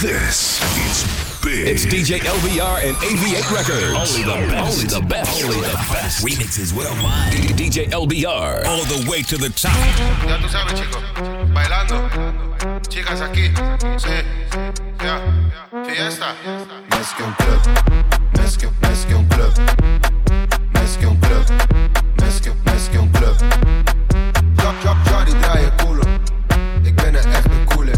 This is big. It's DJ LBR and AV8 Records. Only the best. Only the best. Only the best. Remixes worldwide. DJ LBR. All the way to the top. Ya tú sabes, chicos. Bailando. Chicas aquí. Sí. Ya. Fiesta. Más que un club. Más que, más que un club. Más que un club. Más que, más que un club. Culo. Ik ben een culo.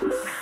house.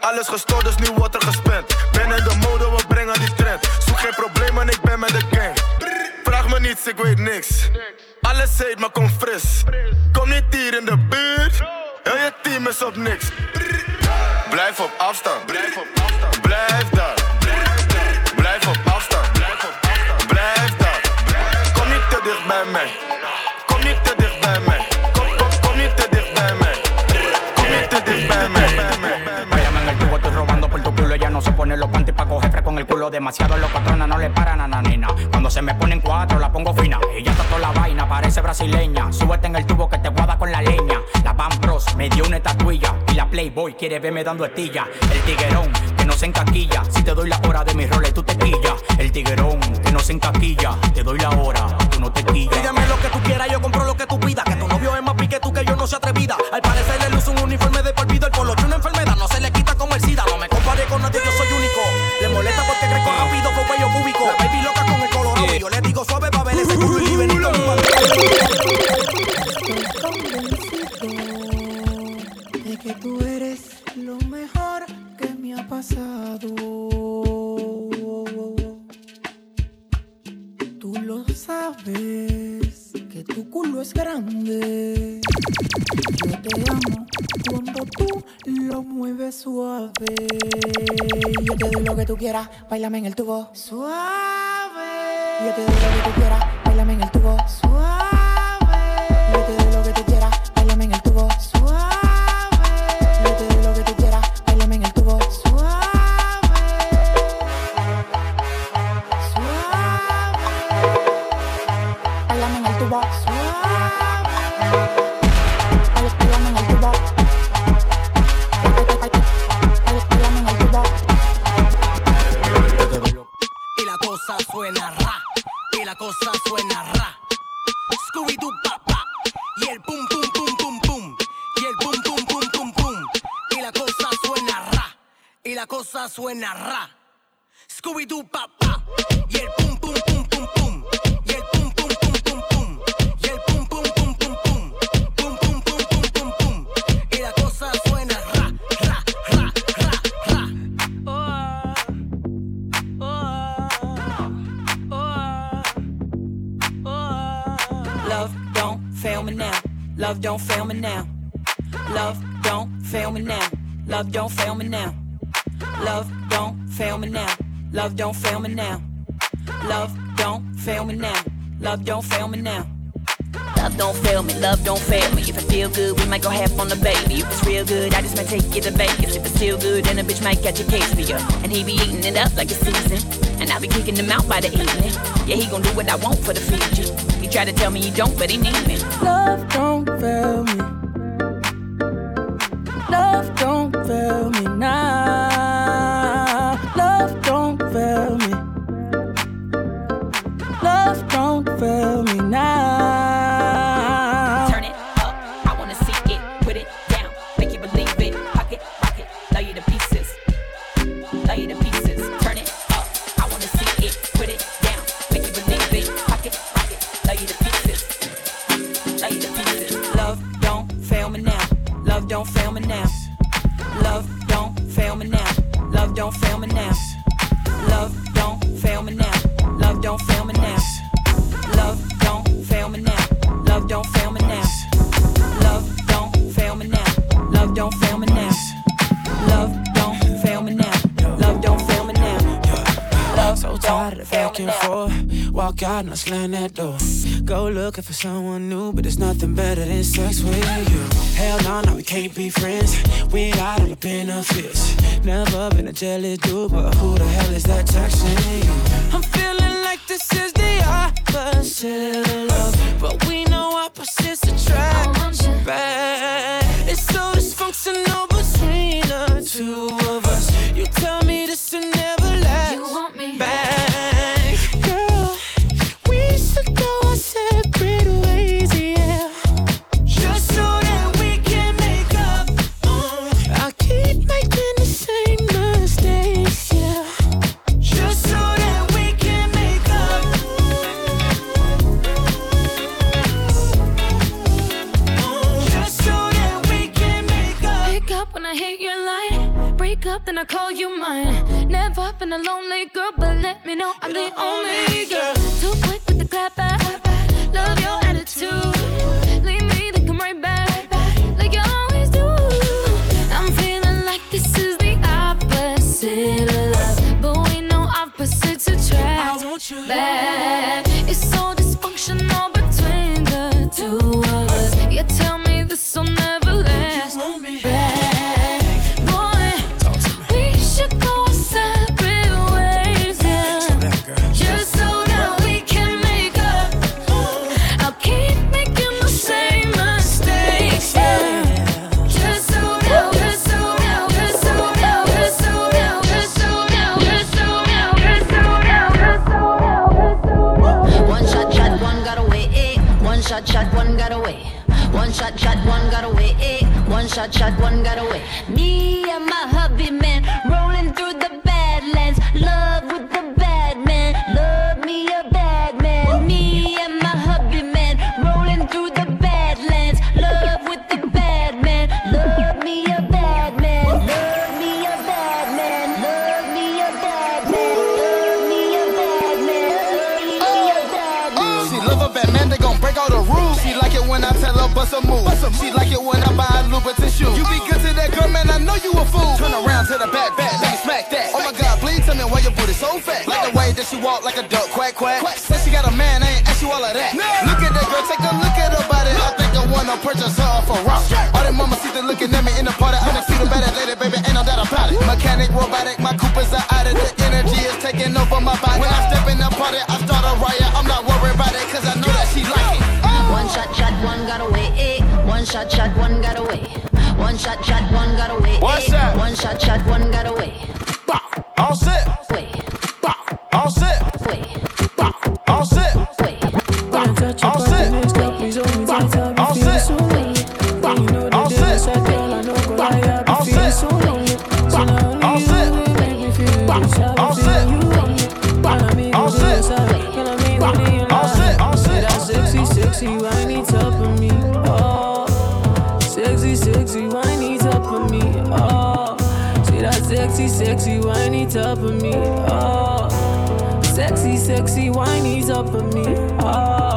Alles gestoord, dus nu wordt er gespeeld. aire, ve dando estilla. El tiguerón que no se encaquilla. Si te doy la hora de mis roles, tú te quillas. El tiguerón que no se encaquilla. Te doy la hora tu culo es grande. Yo te amo cuando tú lo mueves suave. Yo te doy lo que tú quieras, bailame en el tubo. Suave. Yo te doy lo que tú quieras, bailame en el tubo. Suave. tell me you don't, but he need me. Love hard and I slam that door. Go looking for someone new, but there's nothing better than sex with you. Hell no, no, we can't be friends. We out of the benefits. Never been a jealous dude, but who the hell is that texting you? I'm feeling like this is the opposite of love, but we know I sexy, sexy, whiny top of me. Oh, sexy, sexy, whiny top of me. Oh.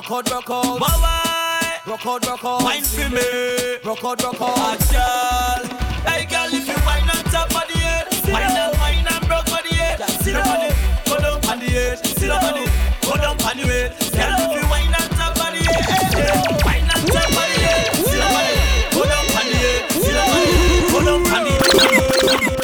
Rock out, rock out. My wife. Rock out, rock out. Wine for me. Rock out, rock out. Girl. Hey girl, if you wine on top of the head, wine and wine and broke on the head. Sit up on it, go down on the head. Sit up on it, go down on the head. Girl, if you wine on top of the head, hey, hey. wine on top of the head. Sit up on it, go down on the head. Sit up on it, go down on the head.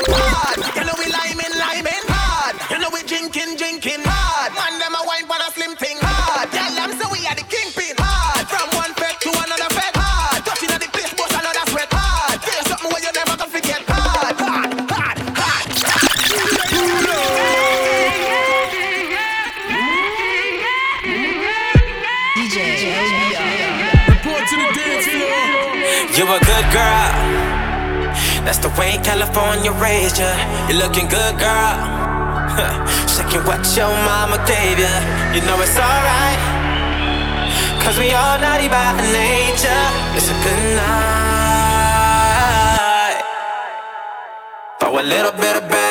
Way California raised ya. You're looking good, girl. Shaking what your mama gave ya. You know it's alright. Cause we all naughty by nature. It's a good night. For a little bit of bad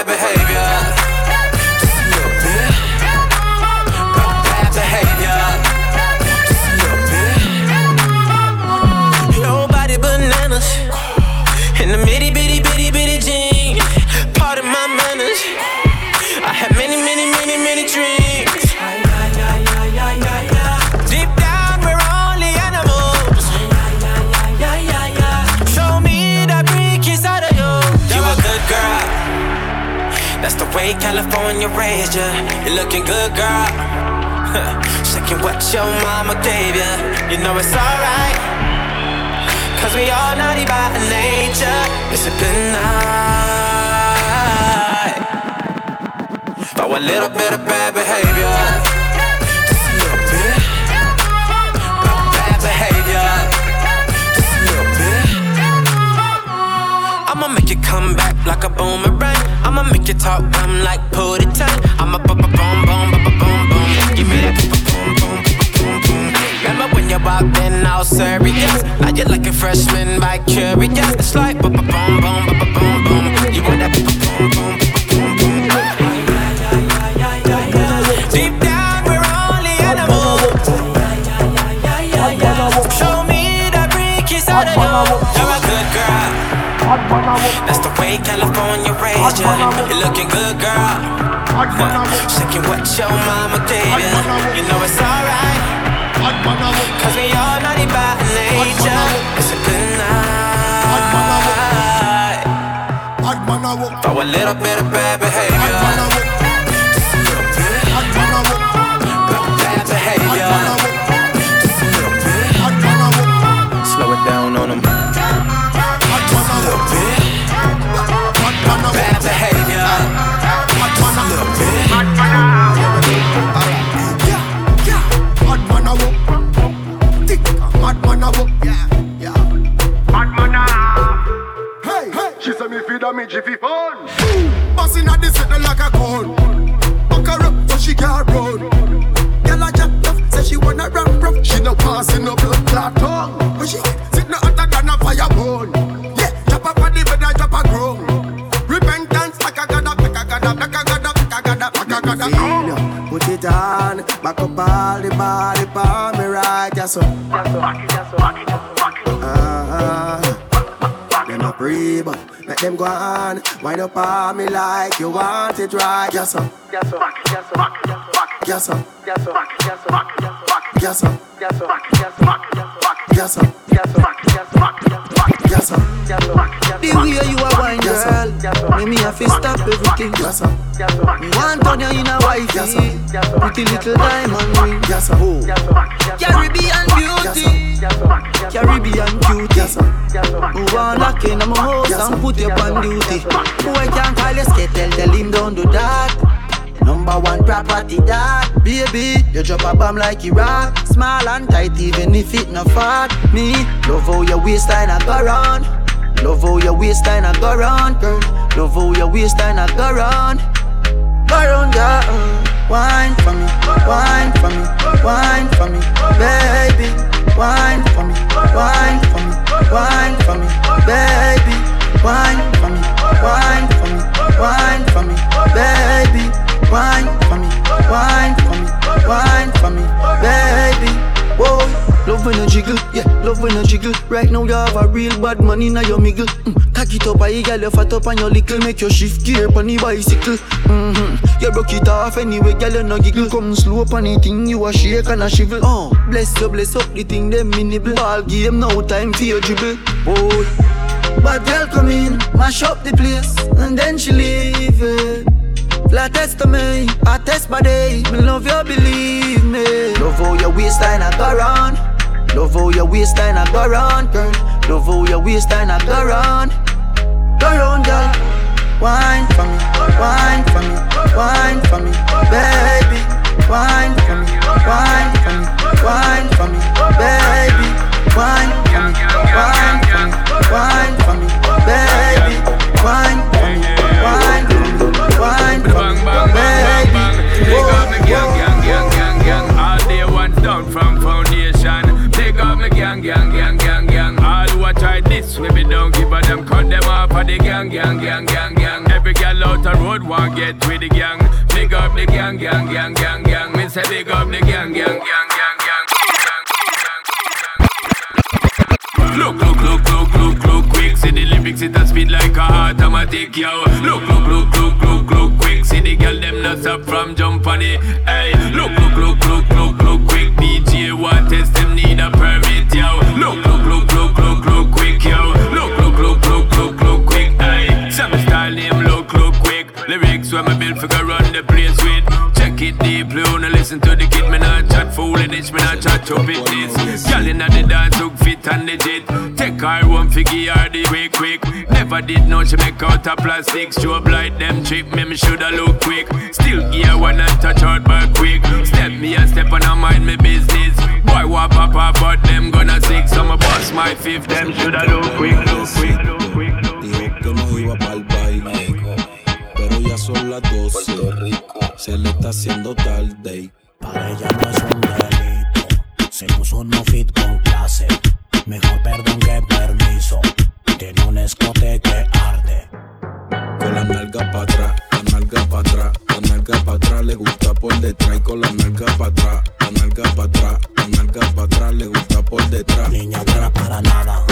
way California raised ya. You're looking good, girl. Shaking what your mama gave ya. You know it's alright. Cause we all naughty by nature. It's a good night. For a little bit of bad behavior. Just a little bit. Bad behavior. Just a little bit. I'ma make it come back like a boomerang. I'ma make you talk dumb like put it time. I'ma bu bu boom boom bu boom boom. Give me that boom boom bu boom boom. Remember when you walked in all serious? Now you're like a freshman by curious. It's like boom boom bu bu boom boom. You want that boom boom bu boom boom. Deep down we're only animals. Show me that freak inside of you. You're a good girl. That's the way California raised ya. You're looking good, girl. Shaking what your mama gave ya. You know it's alright. Cause we all naughty by nature. It's a good night. For a little bit of bad behavior. She say me feed her me jiffy phone. Bustin' at like a cone. Buck her up so she can't run. Girl a jack tough, say she wanna run rough. She no passing no blood clot tongue. But she sit no hotter than a fire bone. Yeah, drop on the bed and drop a groan. Repentance like a like a gada, like a gada, like a gada, like a gada. Feel Put it on, back up all the body for me right, yes sir. Uh-huh. Them a free, but let them go on. Wind up on me like you want it right, yes sir. Yes sir. Yes sir. Yes sir. Yes sir. Yes sir. Yes sir. Yes sir. The way you are wine, girl, make me have to stop everything. Yes sir. Me want turn you in a wifey, pretty little diamond ring. Yes sir. Caribbean beauty, Caribbean cutie. Move on lock in my house and put you on duty. Boy can't call? Your skate, tell him don't do that. Number one property that Baby, you drop a bomb like Iraq Small and tight even if it not fat. Me, love how your waistline a go round. Love how your waistline a go round, girl. Love how your waistline a go round. Go round, girl. Wine for me, wine for me, wine for me Baby, wine for me, wine for me, wine for me Baby, wine for me, wine for me, wine for me Baby, wine for me, wine for me, wine for me Baby, Oh, love when you jiggle, yeah, love when you jiggle. Right now you have a real bad money now you miggle. Mm. Cock it up, I girl, you fat up on your little. Make your shift gear on the bicycle. Mm-hmm. You broke it off anyway, girl, you no giggle. Come slow on anything, you a shake and a shivel. Oh, bless you, bless up the thing, them minibble. Ball game, no time for your dribble. Boy. Bad girl come in, mash up the place, and then she leave it. Flat test me, I test my day. Me love you, believe me. Love how your waistline I go round. Love how your waistline I go round, girl. Love how your waistline I go round. Go round, girl. Wine for me, wine for me, wine for me, baby. Wine for me, wine for me, wine for me, baby. Wine for me, wine for me, wine for me, baby. Wine for me, wine for me, wine for me, baby. Big up me gang, gang, gang, gang, gang. All day ones down from foundation. Big up me gang, gang, gang, gang, a try this, we be don't give a damn. Cut them off of the gang, gang, gang, gang, gang. Every girl out the road want get with the gang. Big up the gang, gang, gang, gang, gang. Me say big up the gang, gang, gang, gang, gang. Look, look, look, look, look, look, quick. See the lyrics, it a speed like a automatic, yo. Look, look, look, look, look, look, quick. See the girl, them not stop from jump on it. Hey, look, look, look, look, look, look, quick. DJ want test them need a permit, yo. Look, look, When my build figure run the place with. Check it deeply, wanna listen to the kid. Me not chat foolishness, me not chat stupidness. Girl inna the dance look fit and legit. Take her one figure her the way quick. Never did know she make out of plastic. Show blight them trip, me me shoulda look quick. Still gear one and touch out back quick. Step me a step and I mind me business. Boy wa pop up but them gonna sick. So my boss my fifth, them shoulda look quick, look quick, look quick. Dijo que son las 12. Se le está haciendo tarde. Para ella no es un delito. Se puso un fit con clase. Mejor perdón que permiso. Tiene un escote que arde. Con la nalga pa' atrás, la nalga pa' atrás, la nalga pa' atrás, le gusta por detrás y con la nalga pa' atrás, la nalga pa' atrás, la nalga pa' atrás, le gusta por detrás. Niña buena para nada.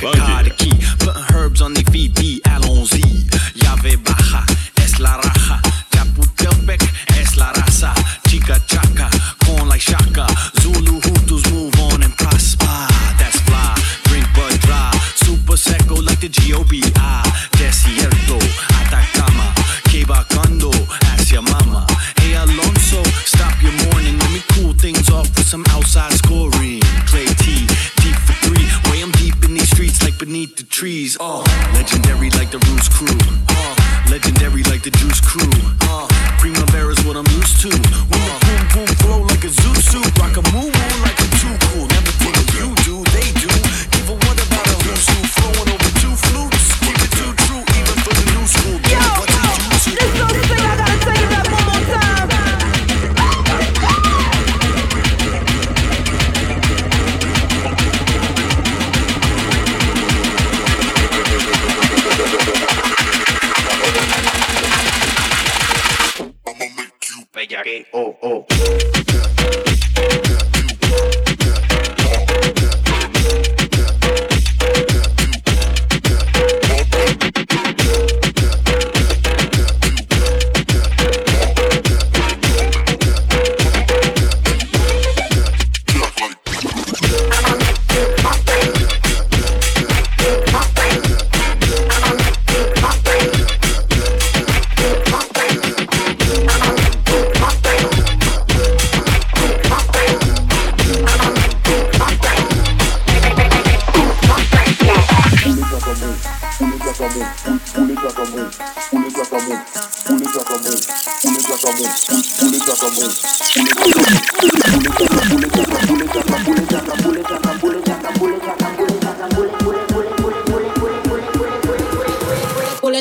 Bacardi, putting herbs on les VD, allons-y. Y'avait Baja, es la raja.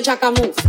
chaka.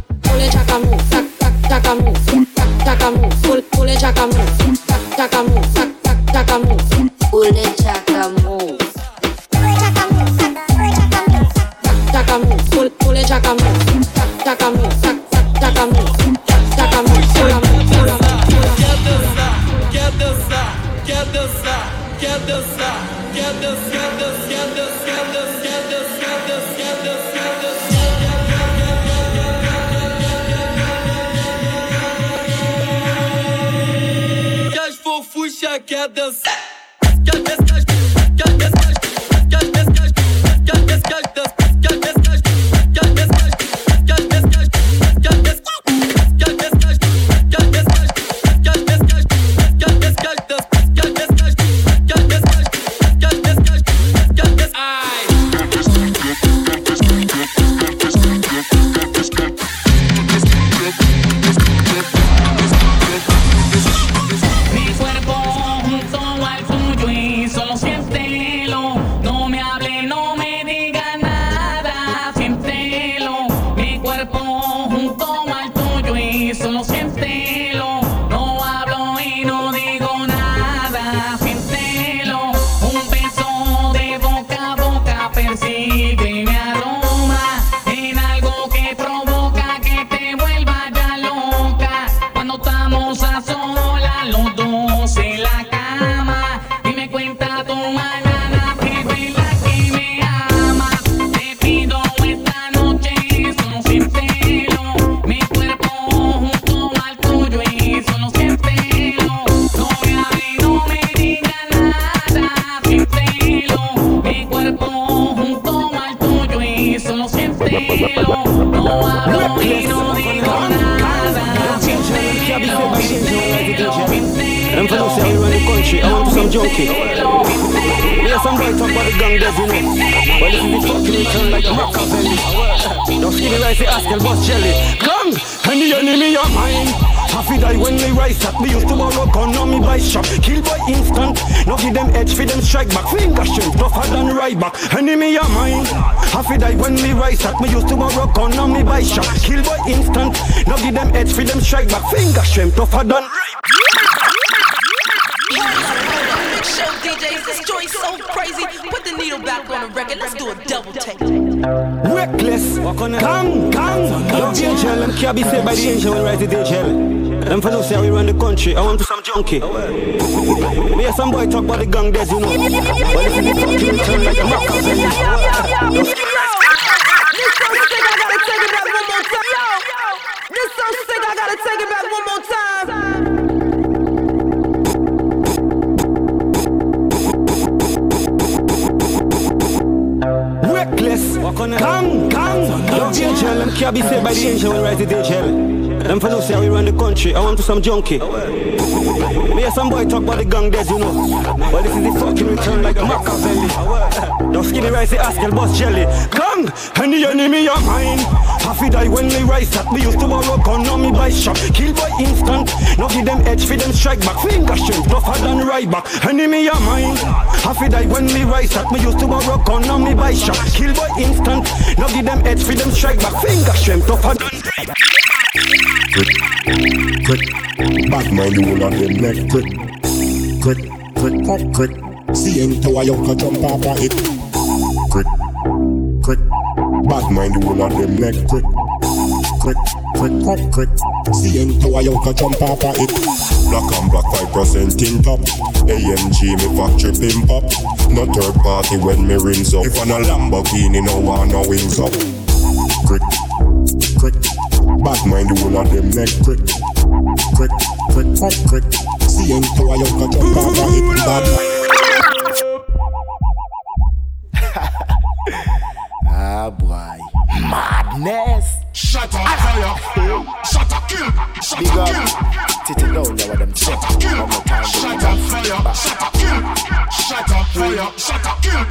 man doesn't know. Well, this is the fucking return like Machiavelli. Don't skinny like the ass, girl, boss jelly. Gang, and enemy of mine. Half die when we rise up. We used to borrow gun on me by shop. Kill by instant. Now give them edge for them strike back. Finger shoot tougher than right back. Enemy of mine. Half die when we rise up. We used to borrow gun on me by shop. Kill by instant. Now give them edge for them strike back. Finger shoot tougher than right back. Show DJs this joy so the record. Let's do a double take. Reckless, gang, gang. DHL, them can't be saved by the angel when we write the DHL. Them for say we run the country. I want to some junkie. Me hear some boy talk about the gang dead, you know. But this is the fucking return like a Machiavelli. Can't be saved by the angel when write the DHL. Them for say we run the country. I want to some junkie. Me hear some boy talk about the gang dead, you know. But this is the fucking return like Machiavelli. Don't skinny rice, the Askel boss jelly. Gang, any enemy of mine. Half die when me rise up. We used to borrow gun on me by shop. Kill by instant. No give them edge for them strike back. Finger strength tougher than right back. Enemy of mine. Half die when me rise up. Me used to borrow gun on me by shop. Kill by instant. No give them edge for them strike back. Finger strength tougher than right back. Quick, quick, bad mind the whole of them quick, quick, quick, quick. See him to a yoke jump off of it. Quick, quick, bad mind the whole of them neck quick, quick, quick, quick, quick. See him to a jump off of it. Black and black five percent in top. AMG me factory pimp up. No third party when me rings up. If I'm a Lamborghini, no one no wings up. Quick, quick. Bad mind the whole of them neck quick, quick, quick, quick, quick. See him to a jump off of it. Bad Ah Shut up, fire. Shut up, kill. Shut up, up, kill. titty down there what them. One more time, Shut up, fire. Shut up, kill. Shut up, fire. Shut up, kill.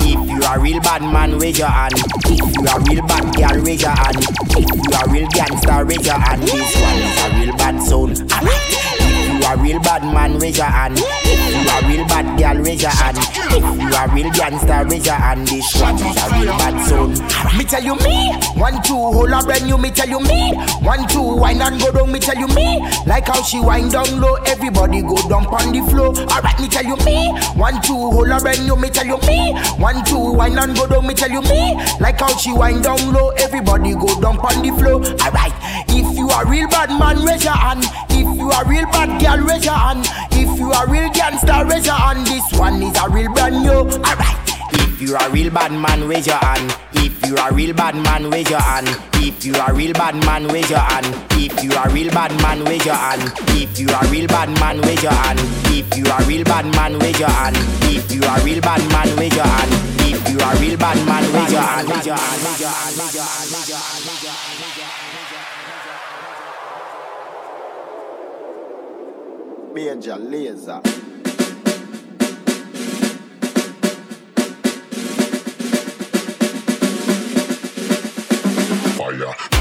If you a real bad man, raise your hand. If you a real bad girl, raise your hand. If you a real gangster, raise your hand. This one is a real bad sound. A real bad man, raise your hand. If you a real bad girl, raise your hand. If you a real gangster, raise your hand. This one is a real bad sound. Me tell you me, one two hold a brand new. Me tell you me, one two wine and go down. Me tell you me, like how she wind down low. Everybody go down on the floor. Alright, me tell you me, one two hold a brand new. Me tell you me, one two wine and go down. Me tell you me, like how she wind down low. Everybody go down on the floor. Alright, if you a real bad man, raise your hand. If you a real bad girl, raise your hand. If you a real gangster, raise your hand. This one is a real brand new. Alright. If you a real bad man, raise your hand. If you a real bad man, raise your hand. If you a real bad man, raise your hand. If you a real bad man, raise your hand. If you a real bad man, raise your hand. If you a real bad man, raise your hand. If you a real bad man, raise your hand. If you a real bad man, raise your hand. Major Lazer. Fire.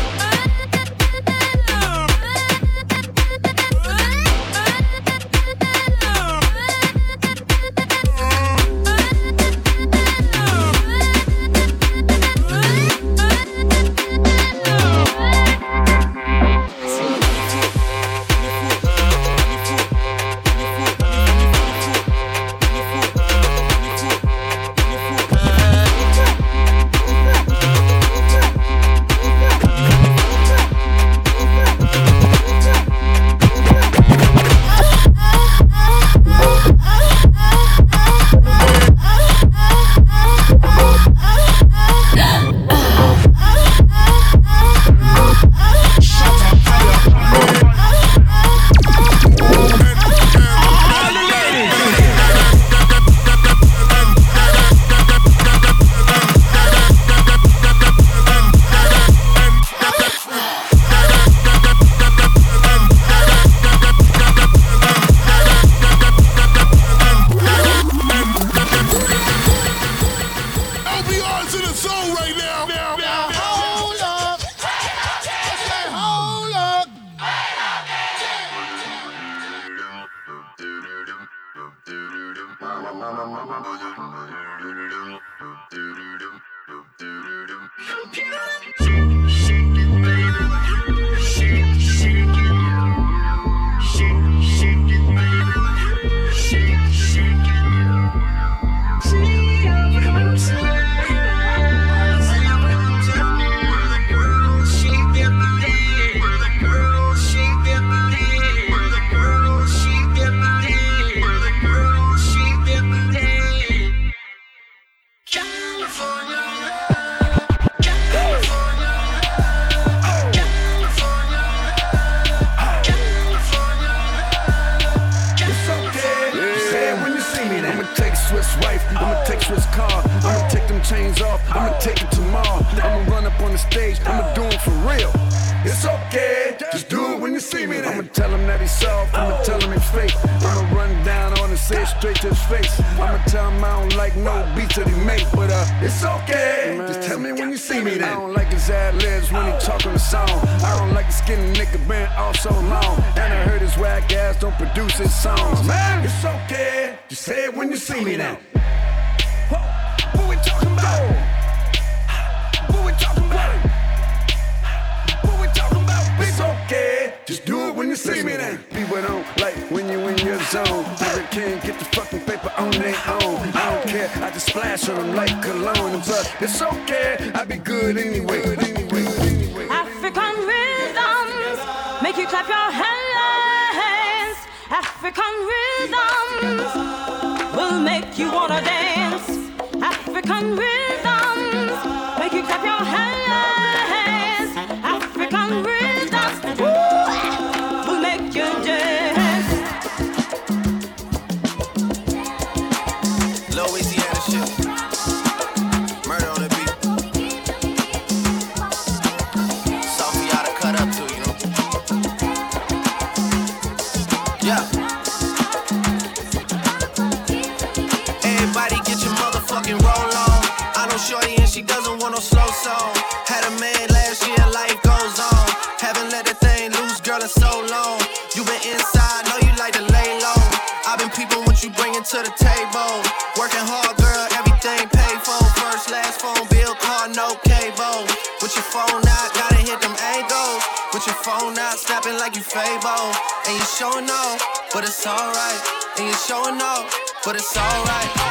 this shit. alright. And you're showing off, but it's alright.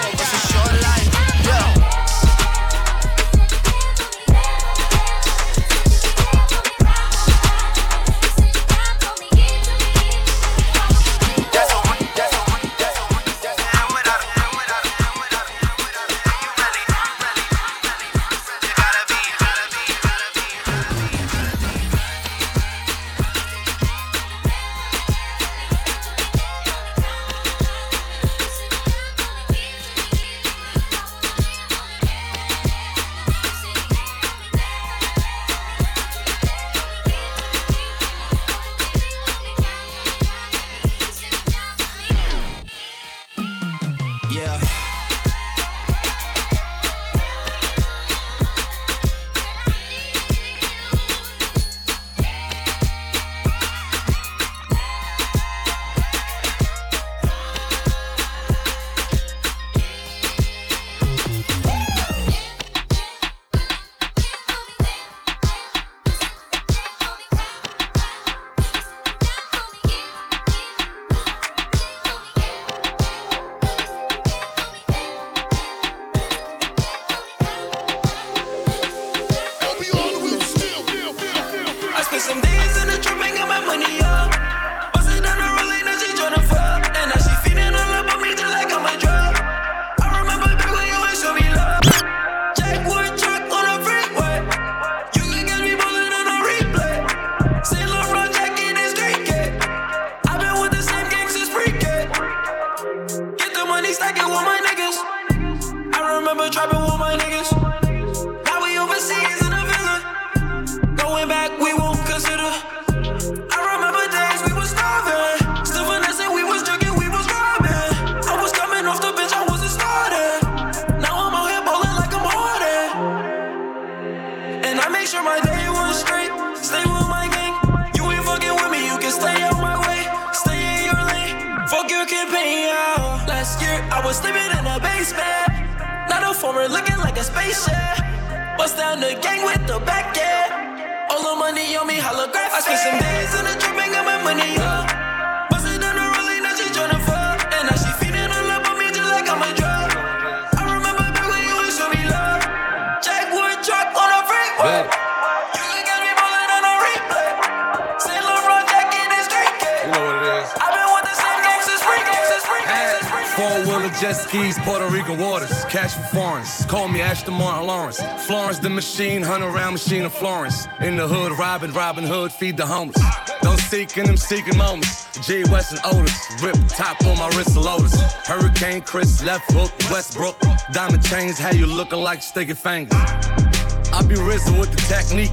Florence. In the hood, robbing, Robin Hood, feed the homeless. Don't seek in them seeking moments. G. West and Otis, rip top on my wrist, Lotus. Hurricane Chris, left hook, Westbrook. Diamond chains, how you looking like sticky fingers? I be rizzing with the technique.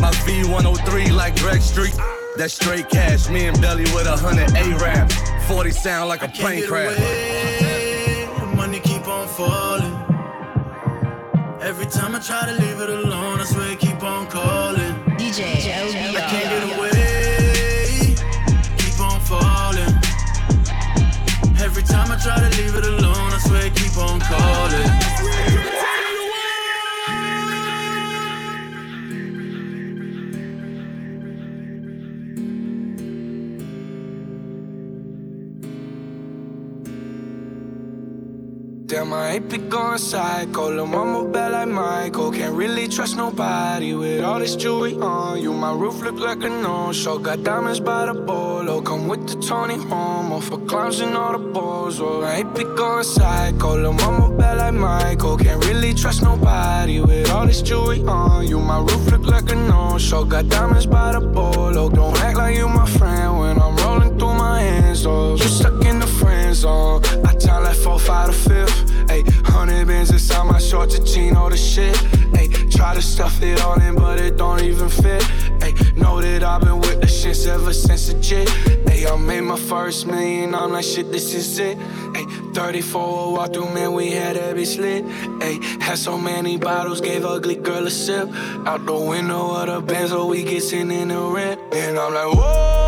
My V103 like Greg Street. That straight cash, me and Belly with a hundred A rap. 40 sound like a plane crash. Every time I try to leave it alone, I swear it keep on calling. DJ, I can't get away. Keep on falling. Every time I try to leave it alone, I swear it keep on calling. Damn, I ain't be going psycho. Lil' mama bad like Michael. Can't really trust nobody with all this jewelry on you. My roof look like a no-show. Got diamonds by the bolo. Come with the Tony Homo for clowns and all the balls. Oh, I ain't be going psycho. Lil' mama bad like Michael. Can't really trust nobody with all this jewelry on you. My roof look like a no-show. Got diamonds by the bolo. Don't act like you my friend when I'm rolling through my hands. Oh, you stuck in the friend zone. I tell like four, five to fifth. Ayy, hundred bins inside my shorts, a all the shit. Ayy, try to stuff it all in, but it don't even fit. Ayy, know that I've been with the shits ever since a jit. Ayy, I made my first million, I'm like, shit, this is it. Ayy, 34 walk through, man, we had every bitch lit. Ayy, had so many bottles, gave ugly girl a sip. Out the window of the Benz, so we get in the rent. And I'm like, whoa,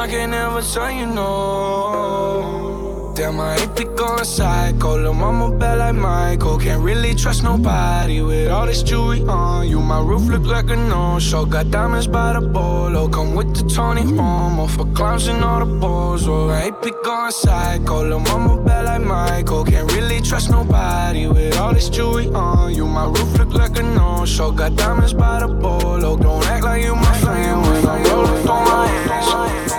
I can never tell you no. Damn, I ain't be going psycho. Lil' mama bad like Michael. Can't really trust nobody with all this jewelry on you. My roof look like a no-show. Got diamonds by the bolo. Come with the Tony Homo for clowns and all the balls. Oh, I ain't be going psycho. Lil' mama bad like Michael. Can't really trust nobody with all this jewelry on you. My roof look like a no-show. Got diamonds by the bolo. Don't act like you my friend when I'm rolling through my hands.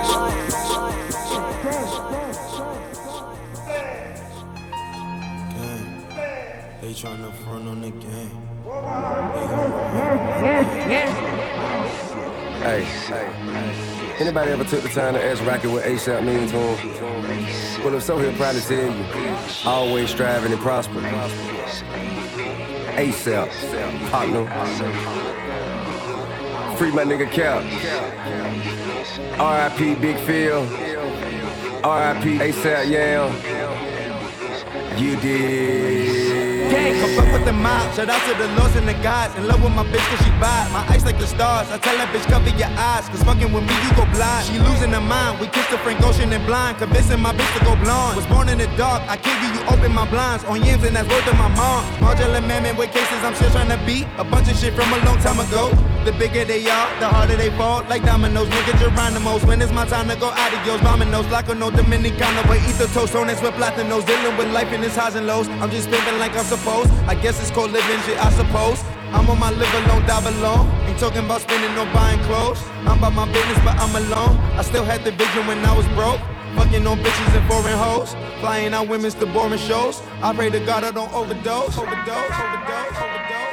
Front on the game. Hey, hey. Anybody ever took the time to ask Rocky what ASAP means to him? Well, if so, he'll probably tell you. Always striving and prospering. ASAP, partner. Free my nigga Cap. RIP Big Phil. RIP ASAP Yam. You did. Come fuck with the mob. Shout out to the lords and the gods. In love with my bitch cause she bad. My eyes like the stars. I tell that bitch cover your eyes. Cause fucking with me you go blind. She losing her mind. We kissed the Frank Ocean and blind. Convincing my bitch to go blonde. Was born in the dark. I kill you, you open my blinds. On yams and that's worth of my mom. Marjorie man with cases I'm still trying to beat. A bunch of shit from a long time ago. The bigger they are, the harder they fall. Like dominoes, nigga Geronimo's. When it's my time to go out adios. Dominoes, like a no Dominicano. But eat the toast on with platinos. Dealing with life in its highs and lows. I'm just living like I'm supposed. I guess it's called living shit, I suppose. I'm on my live alone, die alone. Ain't talking about spending or buying clothes. I'm about my business, but I'm alone. I still had the vision when I was broke. Fucking on bitches and foreign hoes. Flying out women's to boring shows. I pray to God I don't overdose. Overdose, overdose, overdose.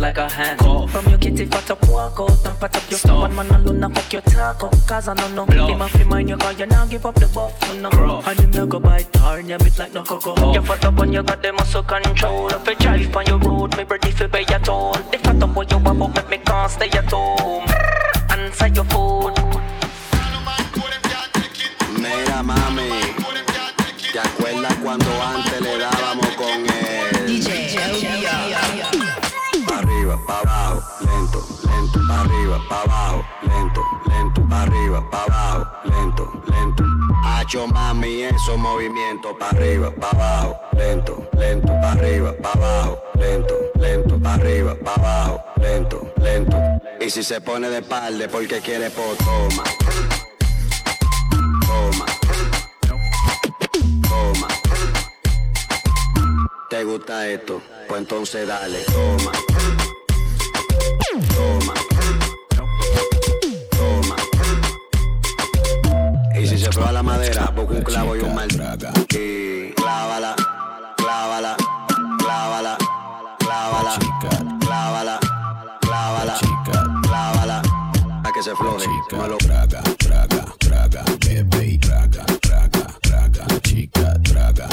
like a hand off. From your kitty fat up, walk out and pat up your Stop. One man alone Luna. fuck your taco. cause I don't know. Bluff. my free mind, you call you now give up the buff. No. Rough. And you no go by turn, you bit like no cocoa. Off. You fat up when you got the muscle control. de palde porque quiere potoma. Chica, lo traga, traga, traga, bebe y traga, traga, traga. Chica, traga,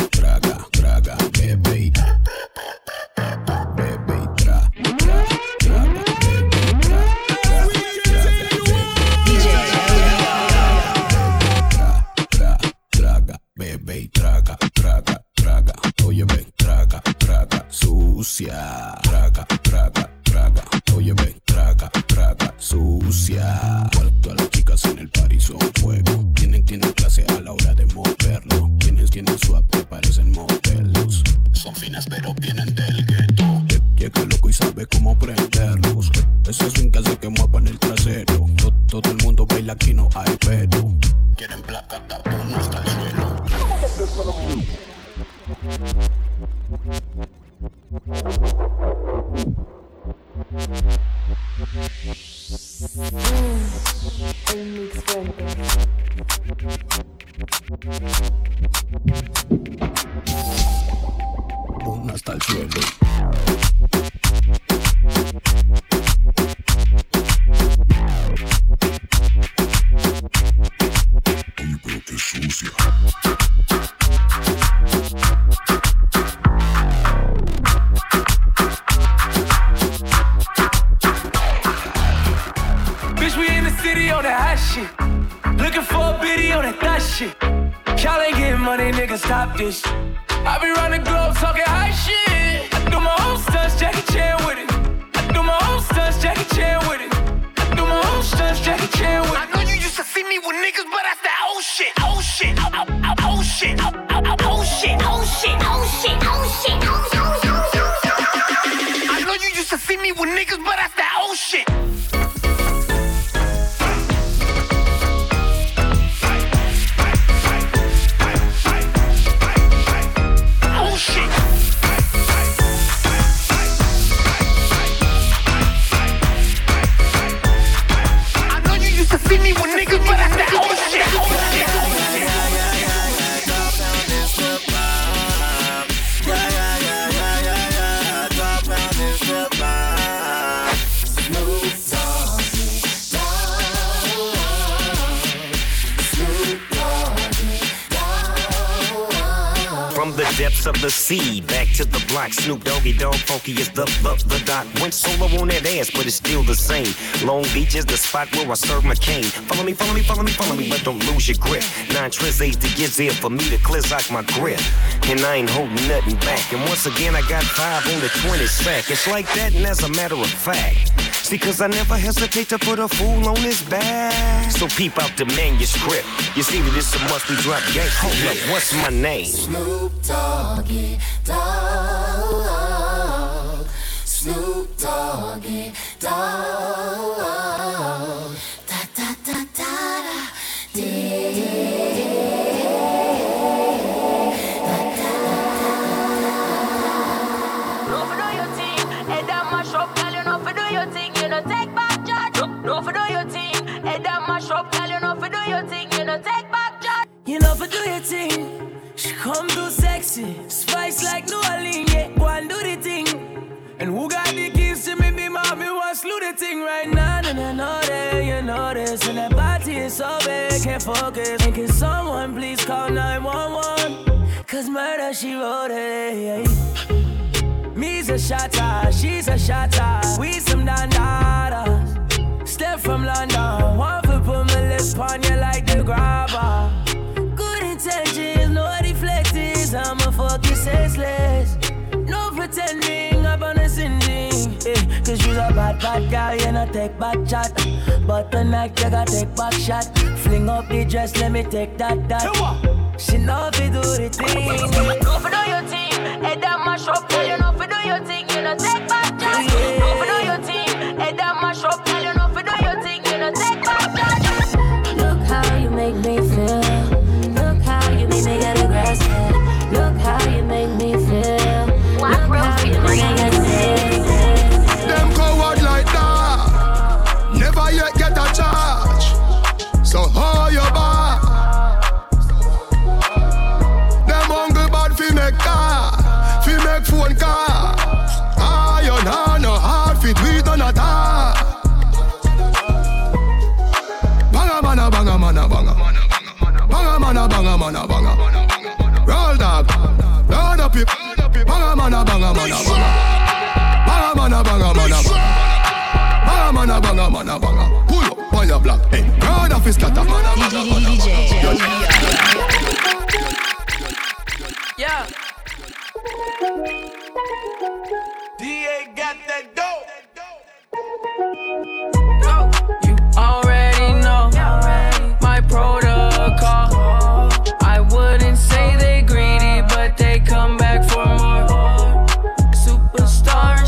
sea. Back to the block, Snoop Doggy Dogg Funky is the the the dot. Went solo on that ass, but it's still the same. Long Beach is the spot where I serve my cane. Follow me, follow me, follow me, follow me, but don't lose your grip. Nine tres A's to get there for me to clear out my grip. And I ain't holding nothing back. And once again, I got five on the 20 sack. It's like that, and as a matter of fact. See, cause I never hesitate to put a fool on his back. So peep out the manuscript. You see that it's a must we drop gang. Hold up, what's my name? Snoop Doggy Dogg. Snoop Doggy Dogg. She come too sexy, spice like New Orleans. Yeah, go and do the thing. And who got the keys to me? Be mommy, wants do the thing right now. And I know that you know this. And that body is so big, can't focus. And can someone please call 911? Cause murder, she wrote it. Me's a shatter, she's a shatter. We some dandadas. Step from London, one foot put my lips on you like the grabber. Good intentions, no deflectors. I'm a fuck you senseless. No pretending, I'm on a sending. Eh, Cause you're a bad, bad guy, you know, take back chat. But tonight, you gotta take back shot. Fling up the dress, let me take that, that. She know if you do the thing. No for do your thing, head that mash up, girl. You know for do your thing, you know take back charge. No Crowd of his scatter. Yeah. DA got that dope. You already know my protocol. I wouldn't say they greedy, but they come back for more. Superstar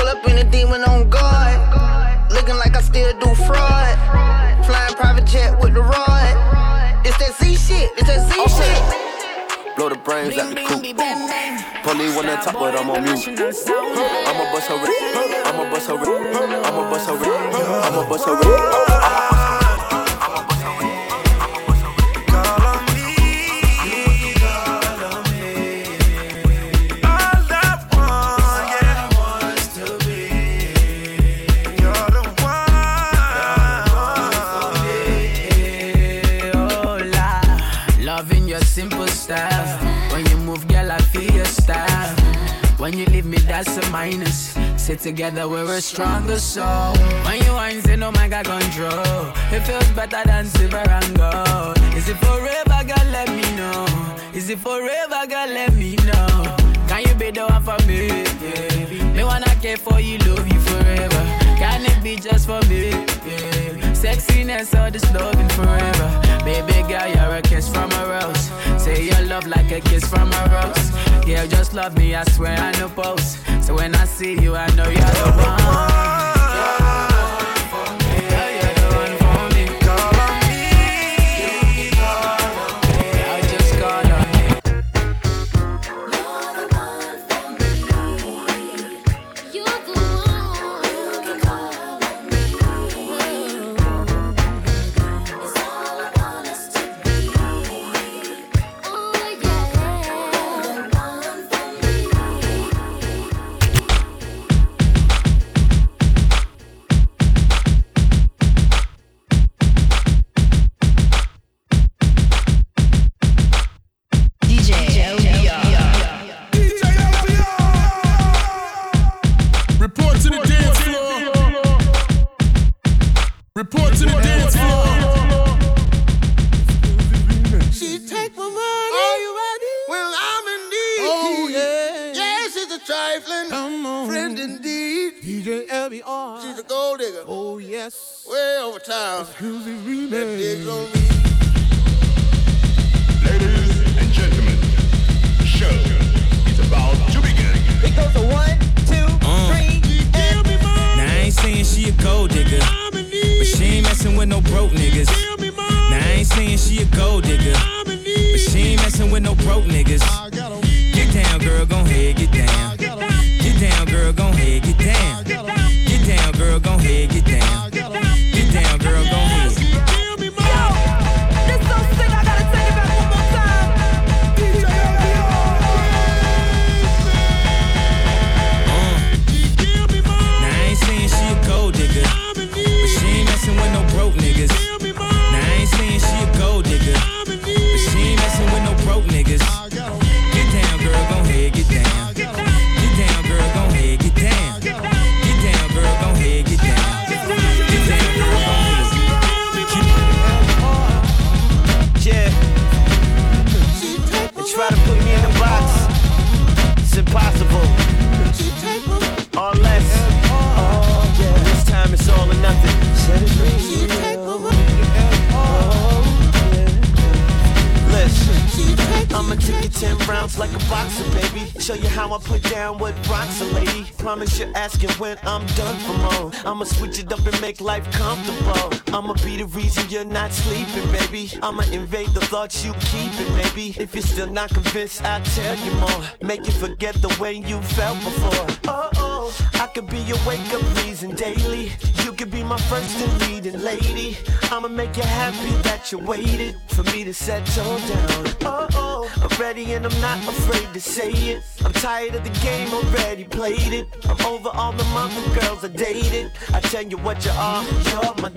Pull up in a demon on guard. Looking like I still do fraud. Flying private jet with the rod. It's that Z shit, It's that Z shit. Blow the brains out the coop. Police on the top, but I'm on mute. I'ma bust her rip. I'ma bust her rip. I'ma bust her rip. I'ma bust her When you leave me, that's a minus. Sit together, we're a stronger soul. When you wine, say no man got control. It feels better than silver and gold. Is it forever, girl? Let me know. Is it forever, girl? Let me know. Can you be the one for me? Yeah. Me wanna care for you, love you forever. Can it be just for me? Yeah. Sexiness, all this loving forever. Baby girl, you're a kiss from a rose. Say your love like a kiss from a rose. Yeah, just love me, I swear I know post. So when I see you, I know you're the one. I'ma invade the thoughts you keep it, maybe. If you're still not convinced, I'll tell you more. Make you forget the way you felt before. Oh, oh, I could be your wake up reason daily. You could be my first and leading lady. I'ma make you happy that you waited for me to settle down. Oh, oh, I'm ready and I'm not afraid to say it. I'm tired of the game, already played it. I'm over all the mother girls I dated. I tell you what you are, you're my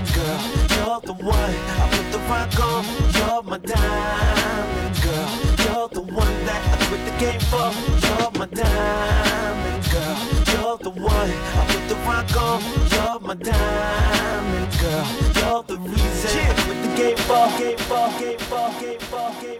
diamond girl. You're the one I put the rock on. You're my diamond girl. You're the one that I quit the game for. You're my diamond girl. You're the one I put the rock on. You're my diamond girl. You're the reason I quit the game for. Game for. Game for. Game for. Game for.